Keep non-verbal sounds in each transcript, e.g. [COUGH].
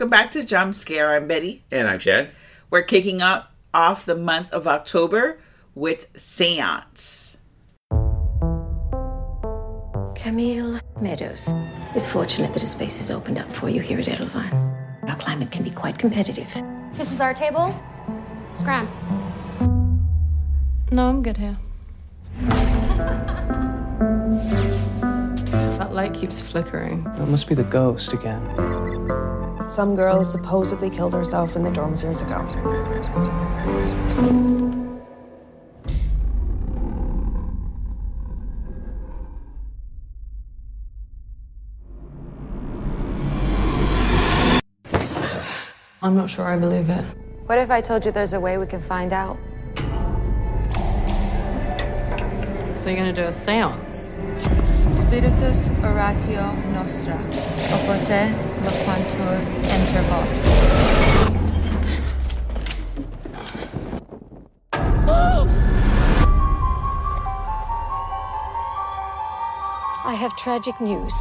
Welcome back to Jump Scare. I'm Betty. And I'm Chad. We're kicking up off the month of October with Seance. Camille Meadows. It's fortunate that a space has opened up for you here at Edelvine. Our climate can be quite competitive. This is our table. Scram. No, I'm good here. [LAUGHS] that light keeps flickering. It must be the ghost again. Some girl supposedly killed herself in the dorms years ago. I'm not sure I believe it. What if I told you there's a way we can find out? So you're gonna do a seance? Spiritus oratio nostra, oporte loquantur inter vos. I have tragic news.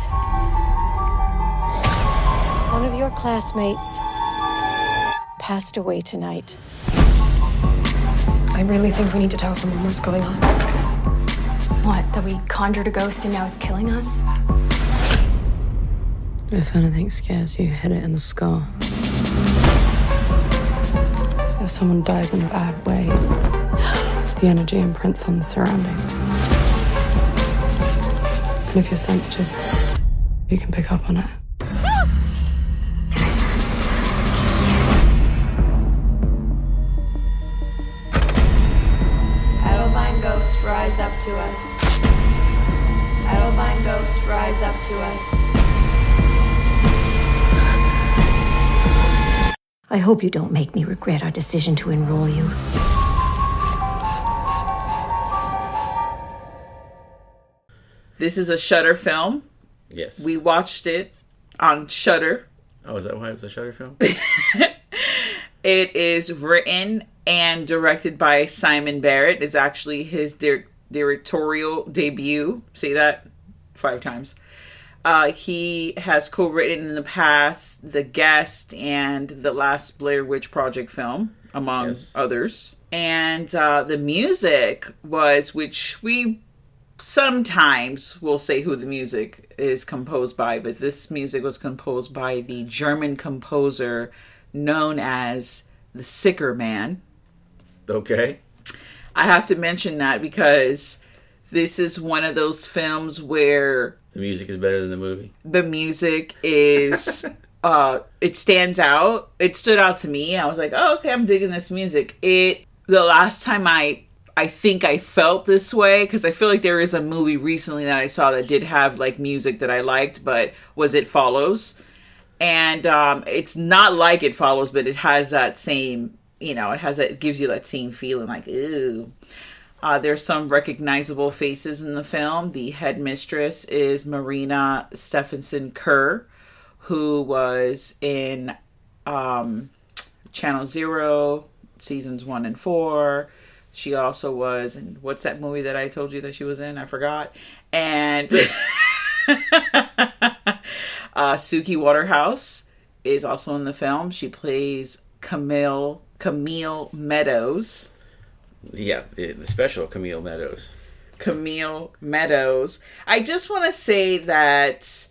One of your classmates passed away tonight. I really think we need to tell someone what's going on. What? That we conjured a ghost and now it's killing us? If anything scares you, hit it in the skull. If someone dies in a bad way, [GASPS] the energy imprints on the surroundings. And if you're sensitive, you can pick up on it. I hope you don't make me regret our decision to enroll you. This is a Shudder film. Yes. We watched it on Shudder. Oh, is that why it was a Shudder film? [LAUGHS] It is written and directed by Simon Barrett. It's actually his dir- directorial debut. Say that five times. Uh, he has co-written in the past The Guest and the last Blair Witch Project film, among Yes. others. And uh, the music was, which we sometimes will say who the music is composed by, but this music was composed by the German composer known as the Sicker Man. okay. I have to mention that because this is one of those films where The music is better than the movie. the music is [LAUGHS] uh it stands out. It stood out to me. I was like, "Oh, okay, I'm digging this music." It the last time I I think I felt this way because I feel like there is a movie recently that I saw that did have like music that I liked, but was It Follows. And um it's not like It Follows, but it has that same, you know, it has that it gives you that same feeling like, ooh. Uh, there's some recognizable faces in the film. The headmistress is Marina Stephenson Kerr, who was in um, Channel Zero seasons one and four. She also was in what's that movie that I told you that she was in? I forgot. And [LAUGHS] [LAUGHS] uh, Suki Waterhouse is also in the film. She plays Camille Camille Meadows. Yeah, the, the special Camille Meadows. Camille Meadows. I just want to say that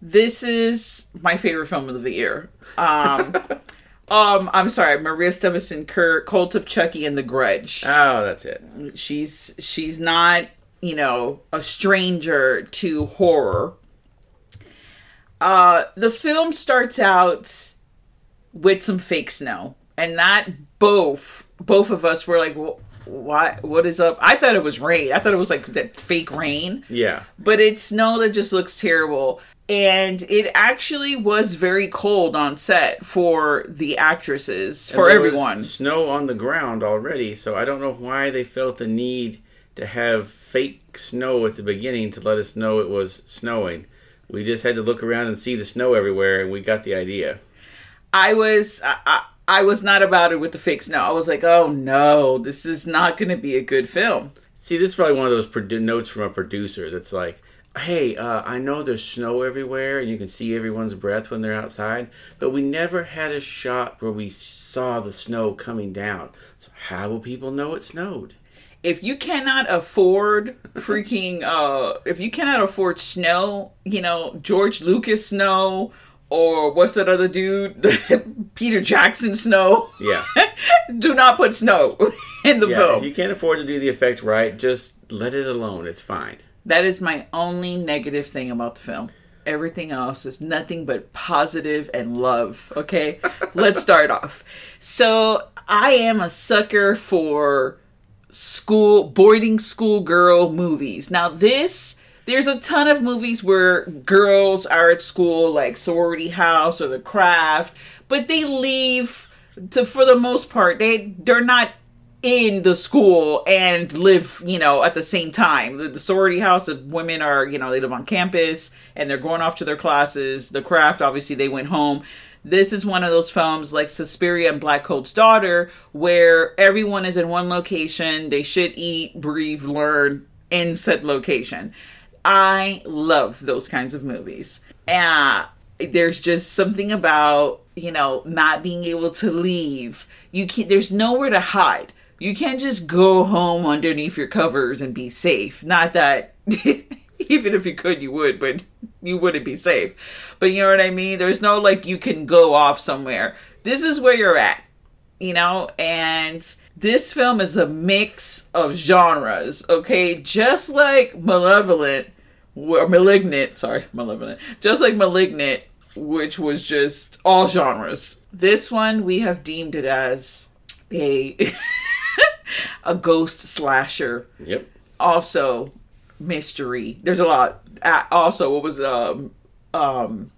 this is my favorite film of the year. Um, [LAUGHS] um, I'm sorry, Maria Stephenson Kerr, Cult of Chucky, and The Grudge. Oh, that's it. She's she's not you know a stranger to horror. Uh, the film starts out with some fake snow, and that both both of us were like, "Wh- "What? What is up?" I thought it was rain. I thought it was like that fake rain Yeah. but it's snow that just looks terrible. And it actually was very cold on set for the actresses, for And there was everyone. Snow on the ground already, so I don't know why they felt the need to have fake snow at the beginning to let us know it was snowing. We just had to look around and see the snow everywhere, and we got the idea. I was I, I, I was not about it with the fake snow. I was like, oh no, this is not going to be a good film. See, this is probably one of those produ- notes from a producer that's like, hey, uh, I know there's snow everywhere and you can see everyone's breath when they're outside, but we never had a shot where we saw the snow coming down. So how will people know it snowed? if you cannot afford freaking uh if you cannot afford snow you know george lucas snow or what's that other dude? [LAUGHS] Peter jackson snow. Yeah. [LAUGHS] do not put snow [LAUGHS] in the Yeah, film. if you can't afford to do the effect right, just let it alone. It's fine. that is my only negative thing about the film. Everything else is nothing but positive and love okay? Let's start off. So i am a sucker for school boarding school girl movies. Now this there's a ton of movies where girls are at school like sorority house or the craft but they leave to for the most part they they're not in the school and live, you know, at the same time. The, the sorority house, the women are, you know, they live on campus and they're going off to their classes. The craft, obviously, they went home. This is one of those films like Suspiria and Blackcoat's Daughter, where everyone is in one location. They should eat, breathe, learn in said location. I love those kinds of movies. Uh, there's just something about, you know, not being able to leave. You can't, there's nowhere to hide. You can't just go home underneath your covers and be safe. Not that, [LAUGHS] even if you could, you would, but you wouldn't be safe. But you know what I mean? There's no like you can go off somewhere. This is where you're at you know and this film is a mix of genres okay just like malevolent or malignant sorry malevolent just like malignant which was just all genres this one we have deemed it as a [LAUGHS] a ghost slasher Yep. also mystery there's a lot also what was um um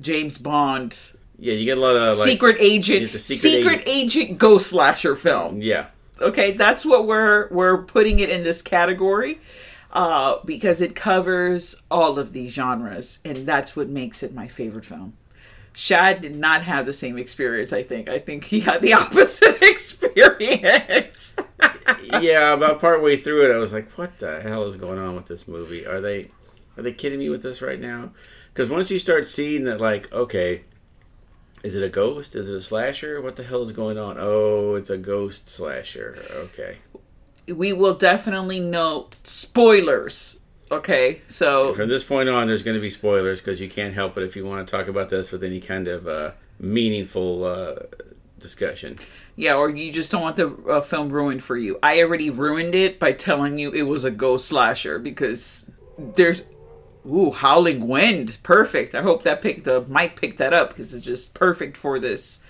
james bond Yeah, you get a lot of like secret agent, secret, secret agent. ghost slasher film. Yeah. Okay, that's what we're we're putting it in this category uh, because it covers all of these genres, and that's what makes it my favorite film. Chad did not have the same experience. I think. I think he had the [LAUGHS] opposite experience. [LAUGHS] yeah, about partway through it, I was like, "What the hell is going on with this movie? Are they, are they kidding me with this right now?" Because once you start seeing that, like, okay, is it a ghost? Is it a slasher? What the hell is going on? Oh, it's a ghost slasher. Okay. We will definitely note spoilers. Okay, so From this point on, there's going to be spoilers because you can't help it if you want to talk about this with any kind of uh, meaningful uh, discussion. Yeah, or you just don't want the uh, film ruined for you. I already ruined it by telling you it was a ghost slasher because there's ooh howling wind, perfect. I hope that picked the mic picked that up because it's just perfect for this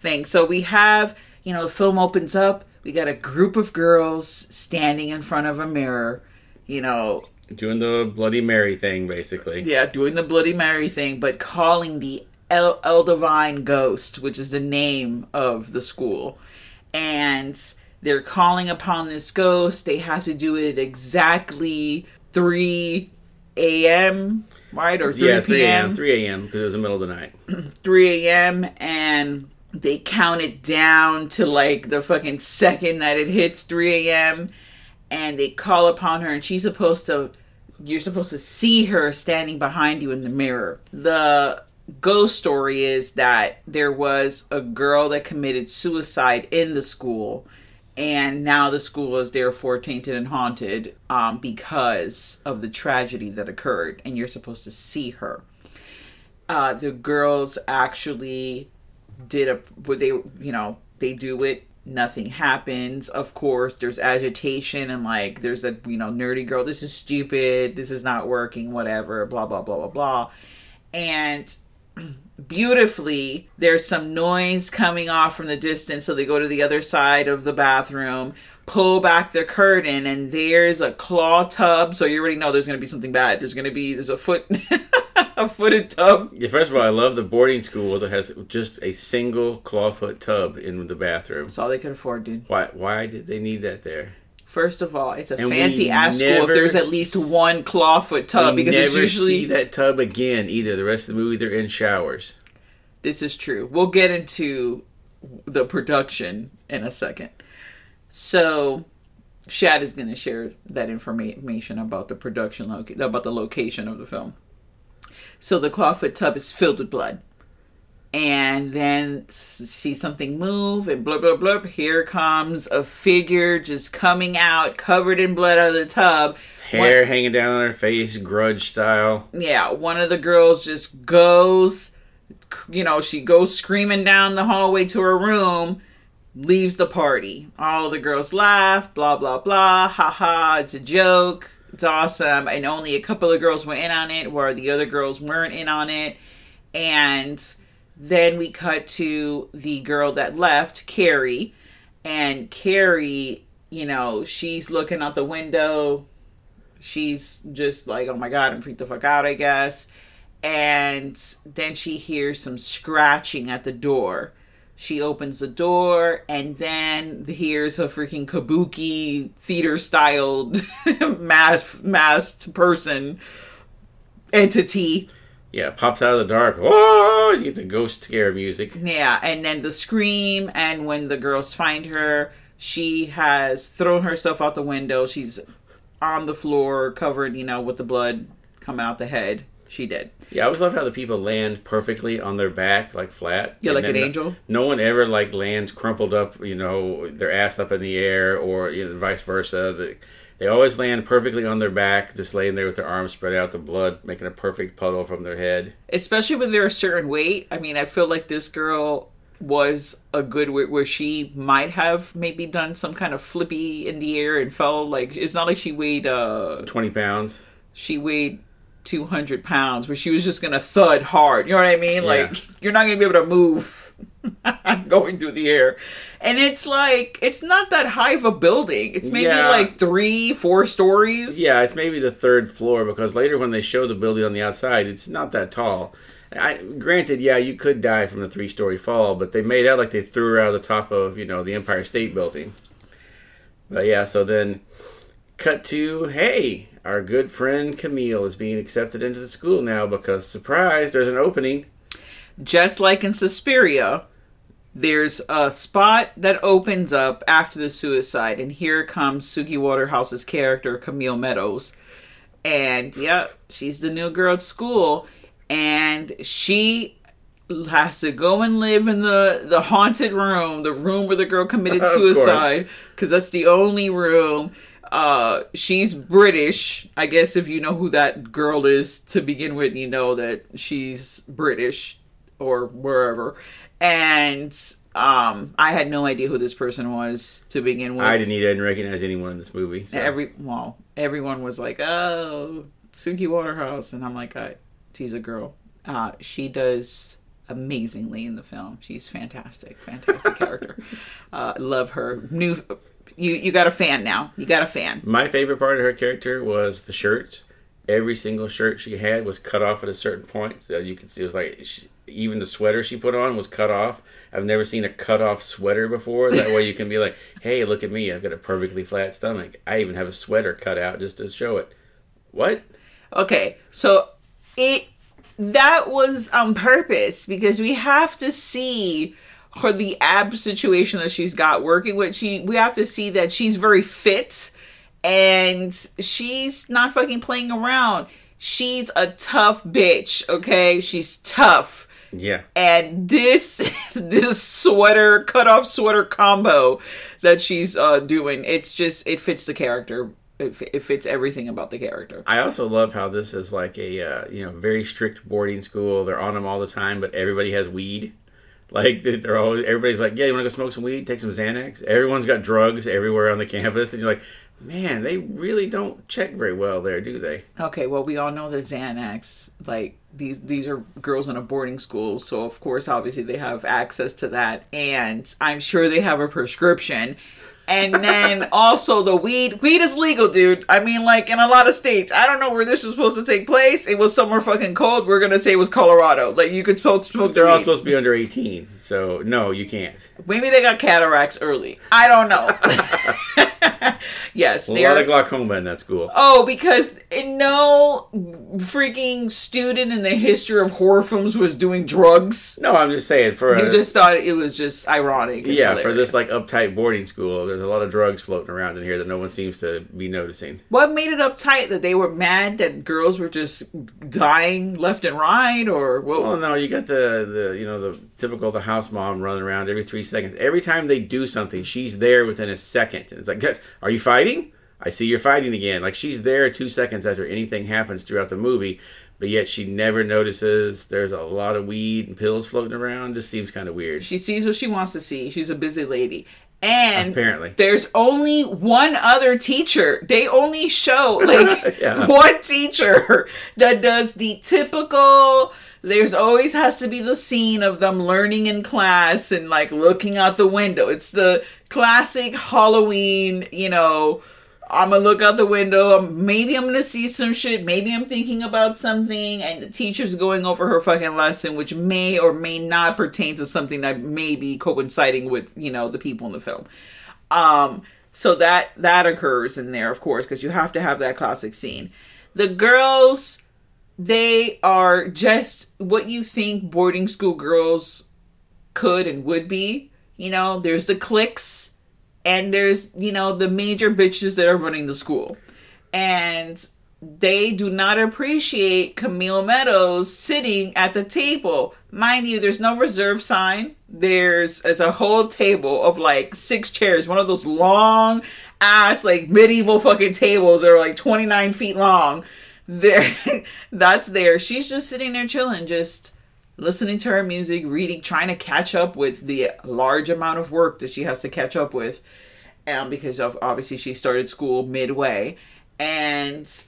thing. So we have you know the film opens up. We got a group of girls standing in front of a mirror. You know, Doing the Bloody Mary thing, basically. yeah, doing the Bloody Mary thing, but calling the El- Edelvine Ghost, which is the name of the school. And they're calling upon this ghost. They have to do it at exactly 3 a.m., right? Or 3 yeah, p.m. a.m. 3 a.m. because it was the middle of the night. [CLEARS THROAT] 3 a.m. and they count it down to like the fucking second that it hits 3 a.m. and they call upon her and she's supposed to you're supposed to see her standing behind you in the mirror. The ghost story is that there was a girl that committed suicide in the school and now the school is therefore tainted and haunted um, because of the tragedy that occurred and you're supposed to see her uh, the girls actually did a what they you know they do it nothing happens. Of course there's agitation and like there's a you know nerdy girl this is stupid this is not working whatever blah blah blah blah blah. And [CLEARS THROAT] beautifully there's some noise coming off from the distance so they go to the other side of the bathroom pull back the curtain and there's a claw tub. So you already know there's going to be something bad. There's going to be there's a foot [LAUGHS] a footed tub Yeah, first of all, I love the boarding school that has just a single clawfoot tub in the bathroom. that's all they could afford dude Why? Why did they need that there? First of all, it's a And we fancy ass school if never there's at least one clawfoot tub we because never it's usually see that tub again either. The rest of the movie, they're in showers. this is true. We'll get into the production in a second. So Chad is going to share that information about the production loca- about the location of the film. So the clawfoot tub is filled with blood. And then see something move and blah blah blah. Here comes a figure just coming out covered in blood out of the tub. Hair hanging down on her face, grudge style. yeah, one of the girls just goes, you know, she goes screaming down the hallway to her room, leaves the party. All the girls laugh, blah, blah, blah, ha ha, it's a joke, it's awesome. And only a couple of girls were in on it, where the other girls weren't in on it. And then we cut to the girl that left, Carrie. And Carrie, you know, she's looking out the window, she's just like, oh my god, I'm freaked the fuck out, I guess. And then she hears some scratching at the door. She opens the door and then here's a freaking kabuki theater styled [LAUGHS] mass masked person entity. Yeah, pops out of the dark. Oh, you get the ghost scare music. Yeah, and then the scream, and when the girls find her, she has thrown herself out the window. She's on the floor, covered, you know, with the blood coming out the head. She did. Yeah, I always love how the people land perfectly on their back, like flat. Yeah, like an angel? No one ever like lands crumpled up, you know, their ass up in the air, or you know, vice versa. The, they always land perfectly on their back, just laying there with their arms spread out, the blood making a perfect puddle from their head. Especially when they're a certain weight. I mean, I feel like this girl was a good weight where she might have maybe done some kind of flippy in the air and fell like it's not like she weighed uh Twenty pounds. she weighed 200 pounds where she was just gonna thud hard you know what i mean like you're not gonna be able to move [LAUGHS] going through the air and it's like it's not that high of a building it's maybe Yeah. like three four stories Yeah, it's maybe the third floor because later when they show the building on the outside, it's not that tall. I, granted, yeah, you could die from the three-story fall, but they made out like they threw her out of the top of you know the Empire State Building. But yeah, so then cut to hey, our good friend Camille is being accepted into the school now because surprise, there's an opening. just like in Suspiria, there's a spot that opens up after the suicide, and here comes Suki Waterhouse's character, Camille Meadows. And yeah, she's the new girl at school, and she has to go and live in the the haunted room, the room where the girl committed [LAUGHS] suicide, because that's the only room. Uh, she's British. I guess if you know who that girl is to begin with, you know that she's British or wherever. And um, I had no idea who this person was to begin with. I didn't even recognize anyone in this movie. So. Every well, everyone was like, "Oh, Suki Waterhouse," and I'm like, I, "She's a girl. Uh, she does amazingly in the film. She's fantastic, fantastic character. [LAUGHS] Uh, love her. New, you you got a fan now. You got a fan. My favorite part of her character was the shirt. Every single shirt she had was cut off at a certain point. So you could see it was like she, even the sweater she put on was cut off. I've never seen a cut off sweater before. That way you can be like, [LAUGHS] hey, look at me. I've got a perfectly flat stomach. I even have a sweater cut out just to show it. What? Okay, so it that was on purpose because we have to see her the ab situation that she's got working with. She we have to see that she's very fit and she's not fucking playing around. She's a tough bitch, okay? She's tough. Yeah. And this [LAUGHS] this sweater cut off sweater combo that she's uh doing, it's just it fits the character. It, it fits everything about the character. I also love how this is like a uh, you know very strict boarding school. They're on them all the time, but everybody has weed. Like they- they're always everybody's like, yeah, you want to go smoke some weed? Take some Xanax. Everyone's got drugs everywhere on the campus, and you're like, man, they really don't check very well there, do they? Okay, well, we all know the Xanax, like these these are girls in a boarding school, so of course, obviously, they have access to that, and I'm sure they have a prescription. And then also the weed, weed is legal, dude. I mean, like in a lot of states. I don't know where this was supposed to take place. It was somewhere fucking cold. We're gonna say it was Colorado. Like you could smoke smoke. They're all supposed to be under 18, so no, you can't. Maybe they got cataracts early. I don't know. [LAUGHS] [LAUGHS] yes, A they're lot of glaucoma in that school. Oh, because no freaking student in the history of horror films was doing drugs. No, I'm just saying for You a, just thought it was just ironic. yeah for this like uptight boarding school. There's a lot of drugs floating around in here that no one seems to be noticing. What made it uptight that they were mad that girls were just dying left and right, or what? Well, no, you got the the you know the typical the house mom running around every three seconds. Every time they do something, she's there within a second. And it's like, guys, are you fighting? I see you're fighting again. Like she's there two seconds after anything happens throughout the movie, but yet she never notices. There's a lot of weed and pills floating around. Just seems kind of weird. She sees what she wants to see. She's a busy lady. And Apparently. there's only one other teacher. They only show [LAUGHS] like Yeah. one teacher that does the typical there's always has to be the scene of them learning in class and like looking out the window. It's the classic Halloween, you know, I'm gonna look out the window. um, Maybe I'm gonna see some shit. Maybe I'm thinking about something, and the teacher's going over her fucking lesson, which may or may not pertain to something that may be coinciding with you know the people in the film. Um, so that that occurs in there, of course, because you have to have that classic scene. The girls, they are just what you think boarding school girls could and would be. You know, there's the cliques and there's you know the major bitches that are running the school. And they do not appreciate camille meadows sitting at the table. Mind you there's no reserve sign. There's as a whole table of like six chairs. One of those long ass like medieval fucking tables that are like 29 feet long. There [LAUGHS] that's there. She's just sitting there chilling just listening to her music, reading, trying to catch up with the large amount of work that she has to catch up with, um, because of obviously she started school midway, and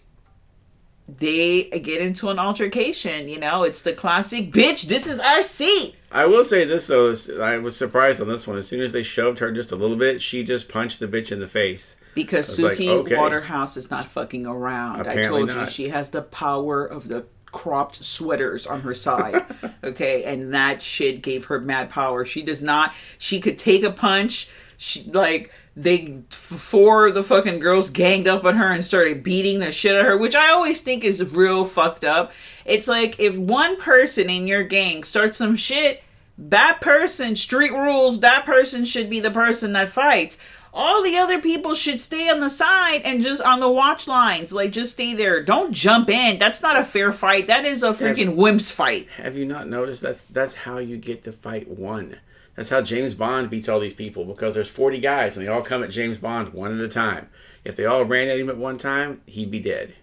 they get into an altercation. You know, it's the classic bitch. This is our seat. I will say this though, I was surprised on this one. As soon as they shoved her just a little bit, she just punched the bitch in the face. Because I was like, Suki okay. Waterhouse is not fucking around. I Apparently told you she has the power of the cropped sweaters on her side. [LAUGHS] okay, and that shit gave her mad power. She does not. She could take a punch. She like they four of the fucking girls ganged up on her and started beating the shit out of her, which I always think is real fucked up. It's like if one person in your gang starts some shit, that person, street rules, that person should be the person that fights. All the other people should stay on the side and just on the watch lines. Like, just stay there. Don't jump in. That's not a fair fight. That is a freaking wimps fight. Have you not noticed that's that's how you get the fight won? That's how James Bond beats all these people because there's 40 guys and they all come at James Bond one at a time. If they all ran at him at one time, he'd be dead.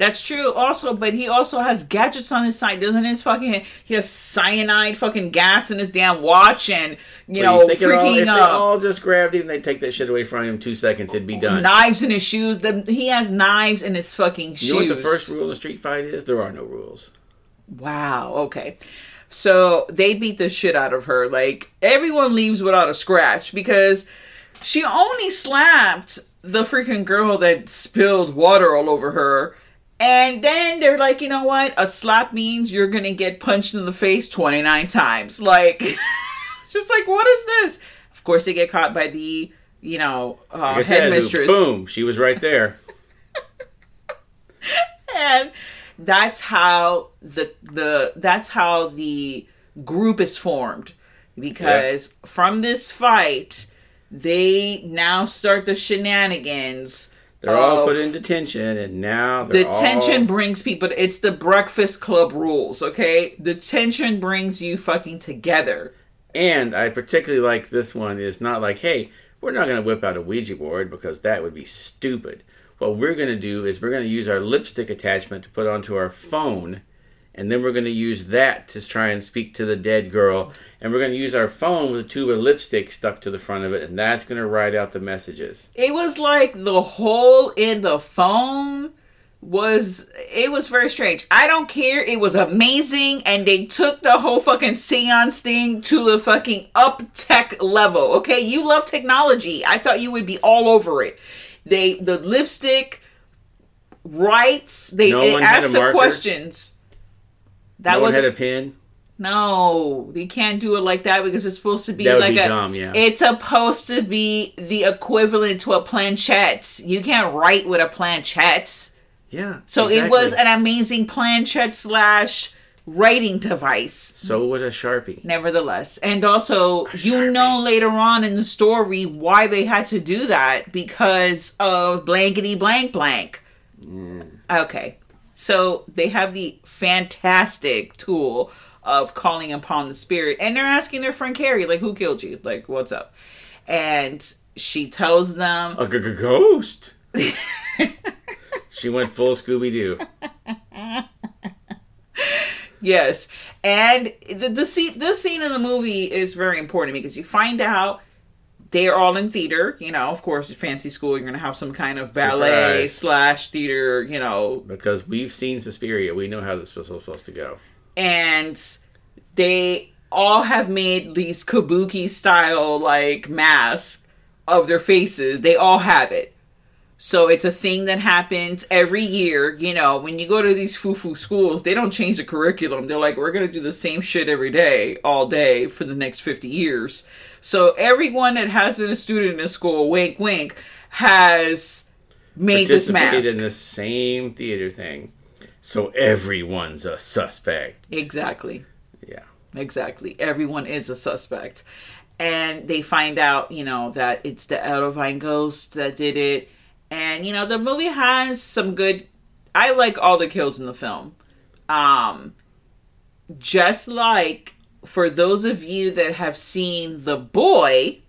That's true. Also, but he also has gadgets on his side, doesn't his fucking? He has cyanide fucking gas in his damn watch, and you know, Please, they all, if freaking they uh, all just grabbed him, they'd take that shit away from him two seconds. It'd be done. knives in his shoes. The, he has knives in his fucking shoes. You know what the first rule of street fight is? There are no rules. Wow. Okay. So they beat the shit out of her. Like everyone leaves without a scratch because she only slapped the freaking girl that spilled water all over her. And then they're like, you know what? A slap means you're gonna get punched in the face 29 times. Like, [LAUGHS] just like, what is this? Of course, they get caught by the, you know, uh, Like headmistress. boom, she was right there. [LAUGHS] and that's how the the that's how the group is formed because from this fight they now start the shenanigans They're all put in detention, and now they're detention all- brings people it's the breakfast club rules okay? Detention brings you fucking together. And I particularly like this one. It's not like, hey, we're not going to whip out a Ouija board because that would be stupid. What we're going to do is we're going to use our lipstick attachment to put onto our phone, and then we're going to use that to try and speak to the dead girl. And we're going to use our phone with a tube of lipstick stuck to the front of it, and that's going to write out the messages. it was like the hole in the phone was it was very strange. I don't care. It was amazing and they took the whole fucking seance thing to the fucking up tech level. Okay, you love technology. I thought you would be all over it. They the lipstick writes, they No it one asks the questions. That no was had a pin. no, you can't do it like that because it's supposed to be like be a. dumb, yeah. It's supposed to be the equivalent to a planchette. You can't write with a planchette. Yeah. So it was an amazing planchette slash writing device. So was a sharpie. Nevertheless, and also you know later on in the story why they had to do that because of blankety blank blank. Mm. Okay, so they have the fantastic tool of calling upon the spirit, and they're asking their friend Carrie, like, "Who killed you? Like, what's up?" And she tells them, A g- g- ghost. [LAUGHS] she went full Scooby Doo. Yes, and the the scene the scene in the movie is very important because you find out they're all in theater. You know, of course, at fancy school, you're going to have some kind of ballet Surprise. slash theater. You know, Because we've seen Suspiria. We know how this was supposed to go. and they all have made these kabuki style like masks of their faces. They all have it. So it's a thing that happens every year. You know, when you go to these foo-foo schools, they don't change the curriculum. They're like, we're going to do the same shit every day, all day for the next 50 years. So everyone that has been a student in this school, wink, wink, has made this mask. in the same theater thing. So everyone's a suspect. Exactly. Yeah. Exactly. Everyone is a suspect. And they find out, you know, that it's the Edelvine ghost that did it. And, you know, the movie has some good I like all the kills in the film. Um just like for those of you that have seen The Boy,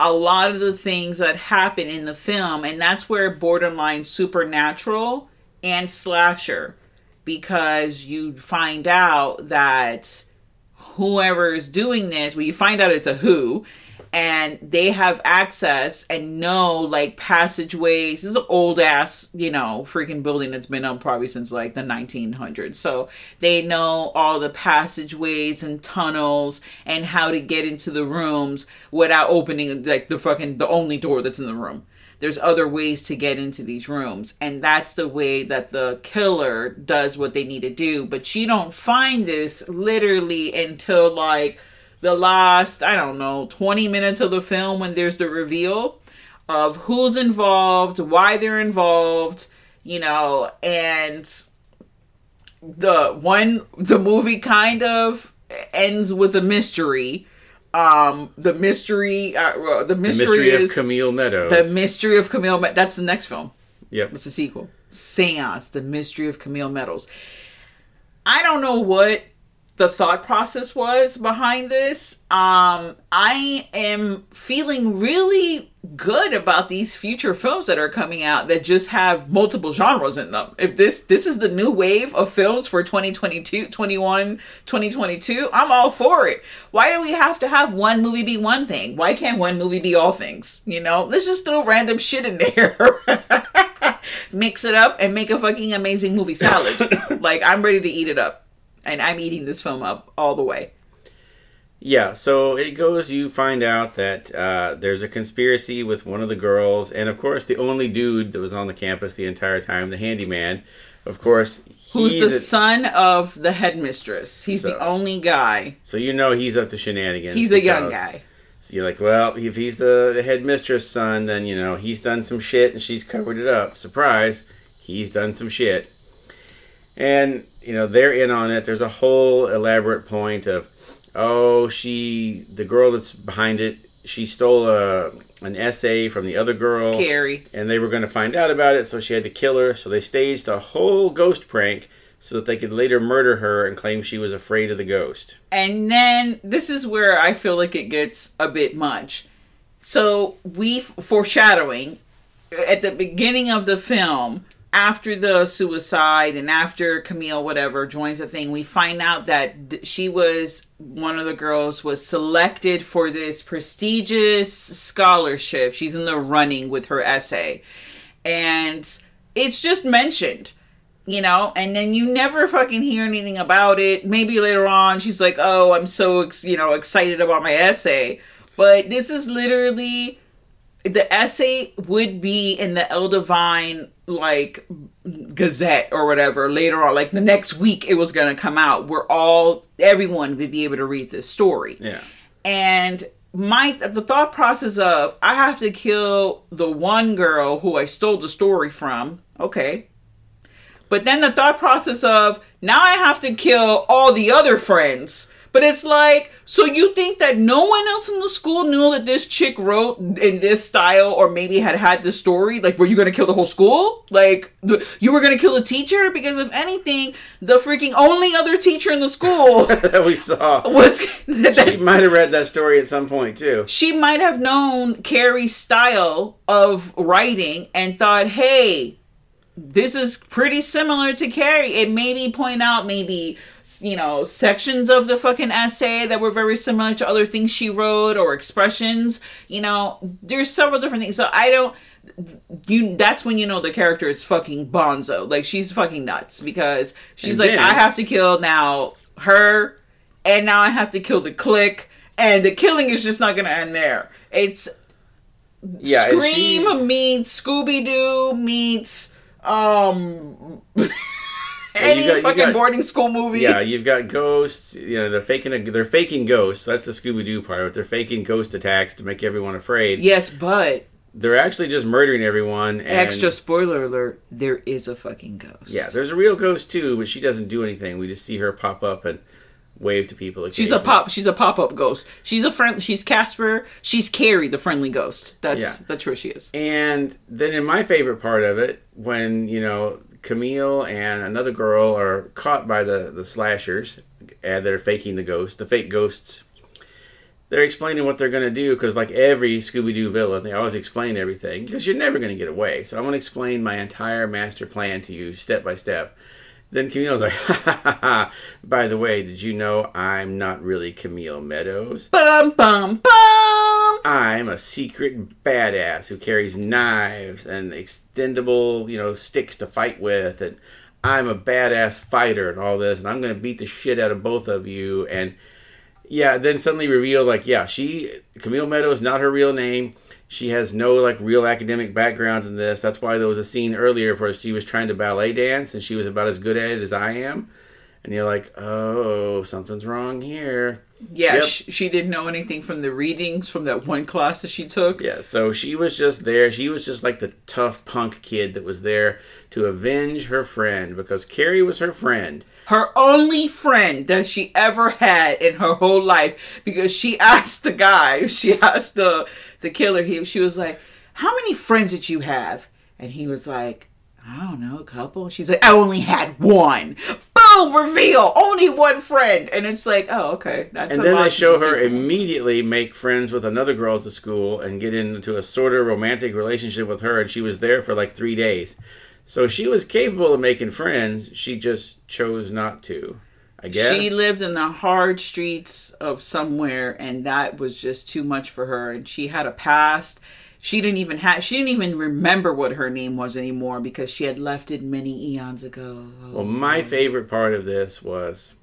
a lot of the things that happen in the film, and that's where borderline supernatural and slasher, because you find out that whoever is doing this, well, you find out it's a who, and they have access and know like passageways. This is an old ass, you know, freaking building that's been up probably since like the 1900s. So they know all the passageways and tunnels and how to get into the rooms without opening like the fucking the only door that's in the room there's other ways to get into these rooms and that's the way that the killer does what they need to do but you don't find this literally until like the last i don't know 20 minutes of the film when there's the reveal of who's involved why they're involved you know and the one the movie kind of ends with a mystery um the mystery uh, well, the The mystery, mystery is of Camille Meadows. the mystery of Camille. Me- That's the next film. yep. It's a sequel. Seance: The Mystery of Camille Meadows. I don't know what the thought process was behind this. Um, I am feeling really good about these future films that are coming out that just have multiple genres in them. If this this is the new wave of films for 2022, 21, 2022, I'm all for it. Why do we have to have one movie be one thing? Why can't one movie be all things? You know, let's just throw random shit in there. [LAUGHS] Mix it up and make a fucking amazing movie salad. [LAUGHS] like I'm ready to eat it up. And I'm eating this film up all the way. Yeah, so it goes. You find out that uh, there's a conspiracy with one of the girls, and of course, the only dude that was on the campus the entire time, the handyman. Of course, Who's the a- son of the headmistress. He's the only guy. So you know he's up to shenanigans. He's a young guy. So you're like, well, if he's the, the headmistress' son, then you know he's done some shit and she's covered it up. Surprise, he's done some shit, and you know they're in on it. There's a whole elaborate point of, oh, she, the girl that's behind it, she stole a an essay from the other girl, Carrie. and they were going to find out about it, so she had to kill her. So they staged a whole ghost prank so that they could later murder her and claim she was afraid of the ghost. And then this is where I feel like it gets a bit much. So we foreshadowing at the beginning of the film, after the suicide and after Camille whatever joins the thing, we find out that she was one of the girls was selected for this prestigious scholarship. She's in the running with her essay. And it's just mentioned you know and then you never fucking hear anything about it maybe later on she's like oh i'm so ex- you know excited about my essay but this is literally the essay would be in the edelvine like gazette or whatever later on like the next week it was gonna come out where all everyone would be able to read this story Yeah. and my the thought process of I have to kill the one girl who I stole the story from. Okay. But then the thought process of now I have to kill all the other friends. But it's like, so you think that no one else in the school knew that this chick wrote in this style or maybe had had this story? Like, were you going to kill the whole school? Like, you were going to kill the teacher? Because if anything, the freaking only other teacher in the school that [LAUGHS] we saw. was. [LAUGHS] that, She might have read that story at some point too. she might have known Carrie's style of writing and thought, hey, this is pretty similar to Carrie. It maybe point out maybe you know sections of the fucking essay that were very similar to other things she wrote or expressions. You know, there's several different things. So I don't you that's when you know the character is fucking bonzo. Like she's fucking nuts because she's And like then- I have to kill now her and now I have to kill the clique and the killing is just not going to end there. It's Yeah, Scream meets Scooby Doo meets um any got- fucking got- boarding school movie. Yeah, you've got ghosts. You know, they're faking. A, they're faking ghosts. That's the Scooby Doo part. But they're faking ghost attacks to make everyone afraid. Yes, but They're actually just murdering everyone. And, extra spoiler alert: there is a fucking ghost. Yeah, there's a real ghost too, but she doesn't do anything. We just see her pop up and wave to people. She's a pop. She's a pop up ghost. She's a friend. She's Casper. She's Carrie, the friendly ghost. That's Yeah. that's where she is. And then in my favorite part of it, when you know Camille and another girl are caught by the the slashers, uh, and they're faking the ghost, the fake ghosts. They're explaining what they're going to do because, like every Scooby Doo villain, they always explain everything because you're never going to get away. So I'm going to explain my entire master plan to you step by step. Then Camille was like, [LAUGHS] ha, ha, ha, ha. by the way, did you know I'm not really Camille Meadows? Bum bum bum. I'm a secret badass who carries knives and extendable, you know, sticks to fight with, and I'm a badass fighter and all this, and I'm gonna beat the shit out of both of you. And yeah, then suddenly revealed like, yeah, she Camille Meadows not her real name. She has no like real academic background in this. That's why there was a scene earlier where she was trying to ballet dance and she was about as good at it as I am. And you're like, oh, something's wrong here. Yeah, Yep. sh- she didn't know anything from the readings from that one class that she took. Yeah, so she was just there. She was just like the tough punk kid that was there to avenge her friend because Carrie was her friend. her only friend that she ever had in her whole life because she [LAUGHS] asked the guy she asked the the killer he she was like how many friends did you have and he was like i don't know a couple she's like i only had one reveal only one friend and it's like oh okay that's And then they show her immediately make friends with another girl at the school and get into a sort of romantic relationship with her. And she was there for like three days. So she was capable of making friends. She just chose not to, I guess. She lived in the hard streets of somewhere, and that was just too much for her. And she had a past. She didn't even have. She didn't even remember what her name was anymore because she had left it many eons ago. Well, my favorite part of this was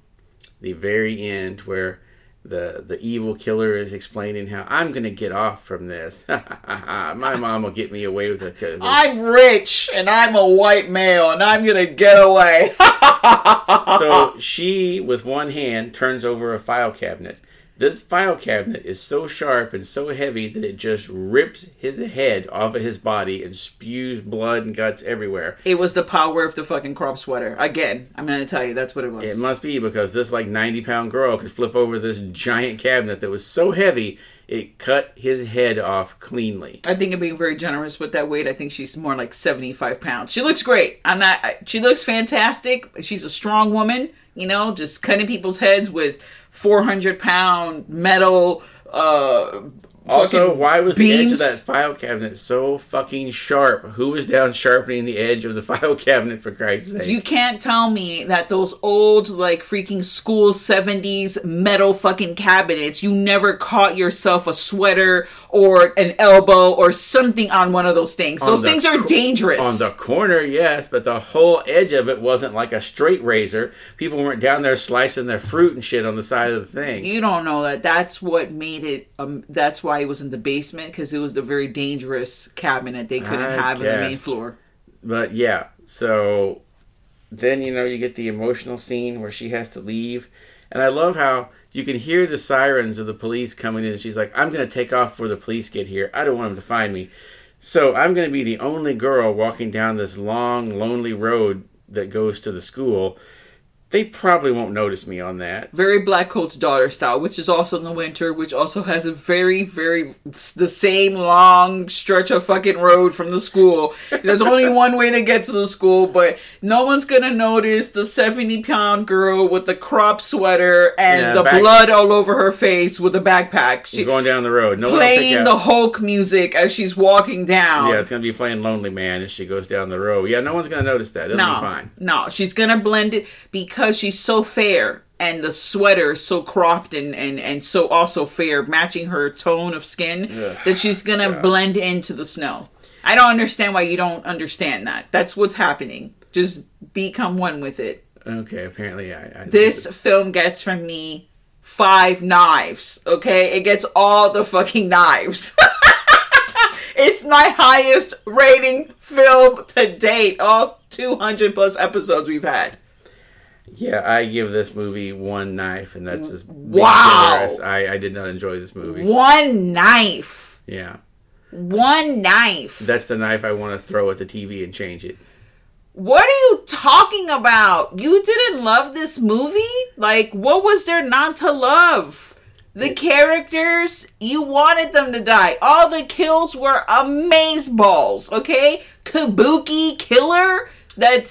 the very end where the the evil killer is explaining how I'm going to get off from this. [LAUGHS] my mom will get me away with it. I'm rich and I'm a white male and I'm gonna get away. [LAUGHS] so she, with one hand, turns over a file cabinet. This file cabinet is so sharp and so heavy that it just rips his head off of his body and spews blood and guts everywhere. it was the power of the fucking crop sweater. Again, I'm gonna tell you that's what it was. It must be because this like 90 pound girl could flip over this giant cabinet that was so heavy it cut his head off cleanly. I think I'm being very generous with that weight. I think she's more like 75 pounds. She looks great. I'm not, she looks fantastic. She's a strong woman, you know, just cutting people's heads with 400 pound metal, uh, Also, why was the edge of that file cabinet so fucking sharp? Who was down sharpening the edge of the [LAUGHS] file cabinet for Christ's sake? You can't tell me that those old, like, freaking school 70s metal fucking cabinets, you never caught yourself a sweater or an elbow or something on one of those things. On Those things are dangerous. On the corner, yes, but the whole edge of it wasn't like a straight razor. People weren't down there slicing their fruit and shit on the side of the thing. You don't know that. That's what made it. Um, that's why it was in the basement because it was the very dangerous cabinet they couldn't I have in the main floor. But yeah, so then you know you get the emotional scene where she has to leave, and I love how you can hear the sirens of the police coming in. And she's like, "I'm gonna take off before the police get here. I don't want them to find me." So I'm going to be the only girl walking down this long, lonely road that goes to the school. They probably won't notice me on that. very Blackcoat's daughter style, which is also in the winter, which also has a very, very the same long stretch of fucking road from the school. There's only [LAUGHS] one way to get to the school, but no one's gonna notice the 70 pound girl with the crop sweater and Yeah, the back- blood all over her face with a backpack. She's going down the road. No one will pick playing the Hulk music as she's walking down. Yeah, it's going to be playing Lonely Man as she goes down the road. Yeah, no one's going to notice that. It'll no, be fine. No, she's gonna blend it because she's so fair and the sweater is so cropped and, and, and so also fair, matching her tone of skin, that she's gonna blend into the snow. I don't understand why you don't understand that. That's what's happening. Just become one with it. Okay, apparently I. I This film gets from me five knives, okay? It gets all the fucking knives. [LAUGHS] it's my highest rating film to date, all 200 plus episodes we've had. Yeah, I give this movie one knife, and that's as Wow. I, I did not enjoy this movie. One knife. Yeah. One knife. That's the knife I want to throw at the TV and change it. What are you talking about? You didn't love this movie? Like, what was there not to love? The characters, you wanted them to die. All the kills were amazeballs, okay? Kabuki killer that's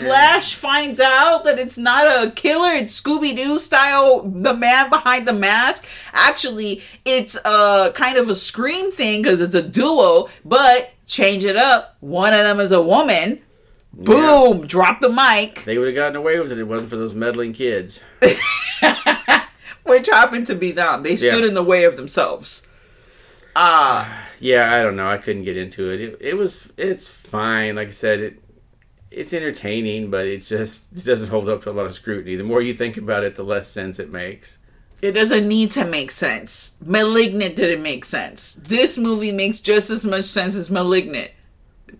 Slash finds out that it's not a killer, it's Scooby Doo style, the man behind the mask. Actually, it's a kind of a scream thing because it's a duo, but change it up. One of them is a woman. Boom! Drop the mic, They would have gotten away with it if it wasn't for those meddling kids. [LAUGHS] which happened to be them. They stood Yeah. in the way of themselves. Ah, [SIGHS] yeah, I don't know. I couldn't get into it. It, it was. It's fine. Like I said, it. It's entertaining, but it just [LAUGHS] it doesn't hold up to a lot of scrutiny. The more you think about it, the less sense it makes. It doesn't need to make sense. Malignant didn't make sense. This movie makes just as much sense as Malignant.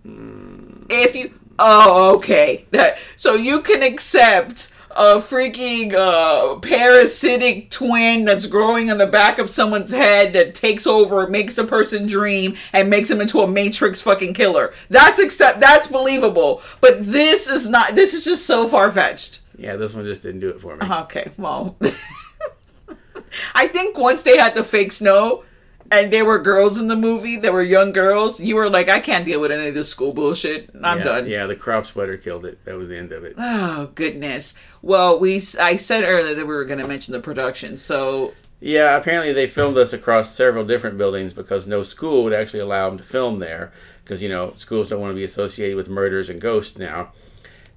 Hmm. If you, oh, okay, that so you can accept a freaking uh, parasitic twin that's growing in the back of someone's head that takes over, makes a person dream, and makes him into a Matrix fucking killer. That's accept. That's believable. But this is not. This is just so far fetched. Yeah, this one just didn't do it for me. Okay, well, [LAUGHS] I think once they had the fake snow and there were girls in the movie, there were young girls, you were like, I can't deal with any of this school bullshit. I'm yeah, done. Yeah, the crop sweater killed it. That was the end of it. Oh goodness. Well, we I said earlier that we were going to mention the production, so Yeah, apparently they filmed this across several different buildings because no school would actually allow them to film there because you know schools don't want to be associated with murders and ghosts now.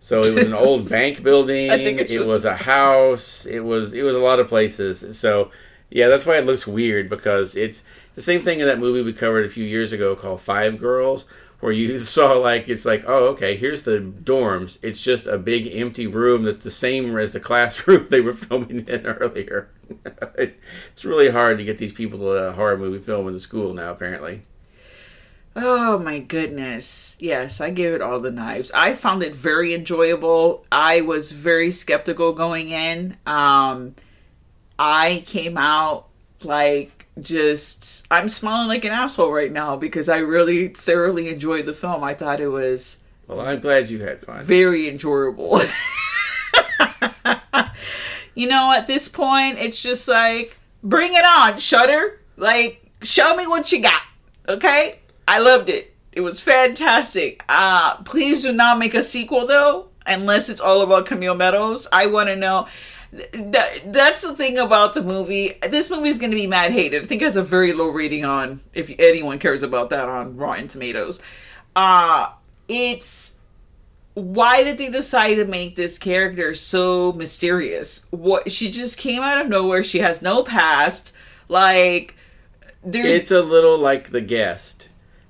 So it was an [LAUGHS] old bank building. I think it's it was a house. It was it was a lot of places. So yeah, that's why it looks weird because it's the same thing in that movie we covered a few years ago called Five Girls, where you [LAUGHS] saw like it's like oh okay here's the dorms. It's just a big empty room that's the same as the [LAUGHS] classroom they were filming in [LAUGHS] earlier. it's really hard to get these people to a horror movie film in the school now. Apparently. Oh my goodness. Yes, I give it all the knives. I found it very enjoyable. I was very skeptical going in. Um I came out like just I'm smiling like an asshole right now because I really thoroughly enjoyed the film. I thought it was Well, I'm glad you had fun. very enjoyable. [LAUGHS] you know, at this point, it's just like, bring it on, Shudder. Like, show me what you got. Okay? I loved it. It was fantastic. Uh, please do not make a sequel though, unless it's all about Camille Meadows. I want to know. Th- th- that's the thing about the movie. This movie is going to be mad hated. I think it has a very low rating on, if anyone cares about that, on Rotten Tomatoes. Uh, it's why did they decide to make this character so mysterious? What she just came out of nowhere. She has no past. Like there's It's a little like the guest.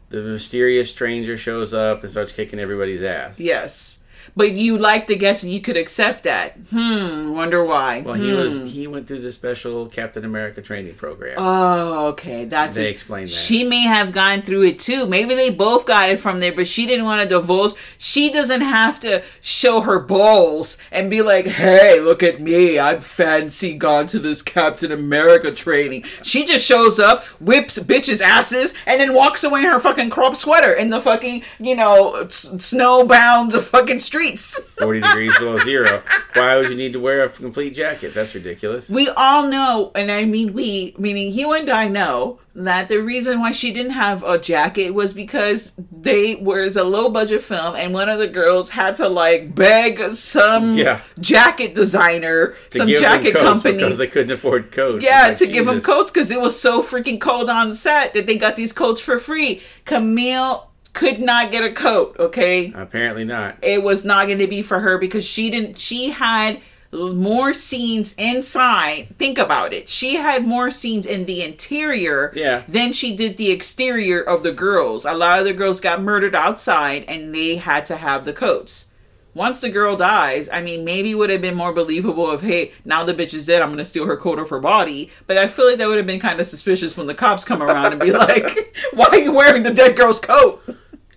The mysterious stranger shows up and starts kicking everybody's ass. yes. But you like the guest and you could accept that. Hmm, wonder why. Well, he was he went through the special Captain America training program. Oh, okay. That's They explained that. She may have gone through it too. Maybe they both got it from there, but she didn't want to divulge. She doesn't have to show her balls and be like, "Hey, look at me! I'm fancy. Gone to this Captain America training." She just shows up, whips bitches' asses, and then walks away in her fucking crop sweater in the fucking you know s- snowbound fucking streets. [LAUGHS] Forty degrees below zero. Why would you need to wear a complete jacket? That's ridiculous. We all know, and I mean we, meaning you and I know that the reason why she didn't have a jacket was because they was a low budget film, and one of the girls had to like beg some Yeah. jacket designer, To some jacket company. because they couldn't afford coats. yeah, It's to like, give them coats because it was so freaking cold on set that they got these coats for free. Camille could not get a coat, okay? Apparently not. it was not going to be for her because she didn't she had more scenes inside think about it she had more scenes in the interior Yeah. than she did the exterior of the girls a lot of the girls got murdered outside and they had to have the coats once the girl dies, I mean, maybe it would have been more believable if, hey, now the bitch is dead, I'm gonna steal her coat off her body. But I feel like that would have been kind of suspicious when the cops come around and be [LAUGHS] like, "Why are you wearing the dead girl's coat?"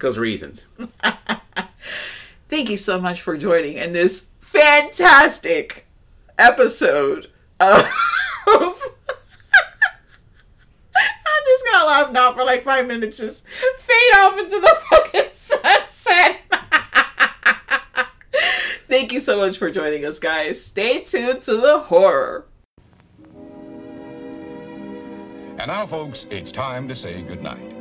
Because reasons. [LAUGHS] thank you so much for joining in this fantastic episode of [LAUGHS] I'm just gonna laugh now for like five minutes, just fade off into the fucking [LAUGHS] sunset. Thank you so much for joining us, guys. Stay tuned to the horror. And now, folks, it's time to say goodnight.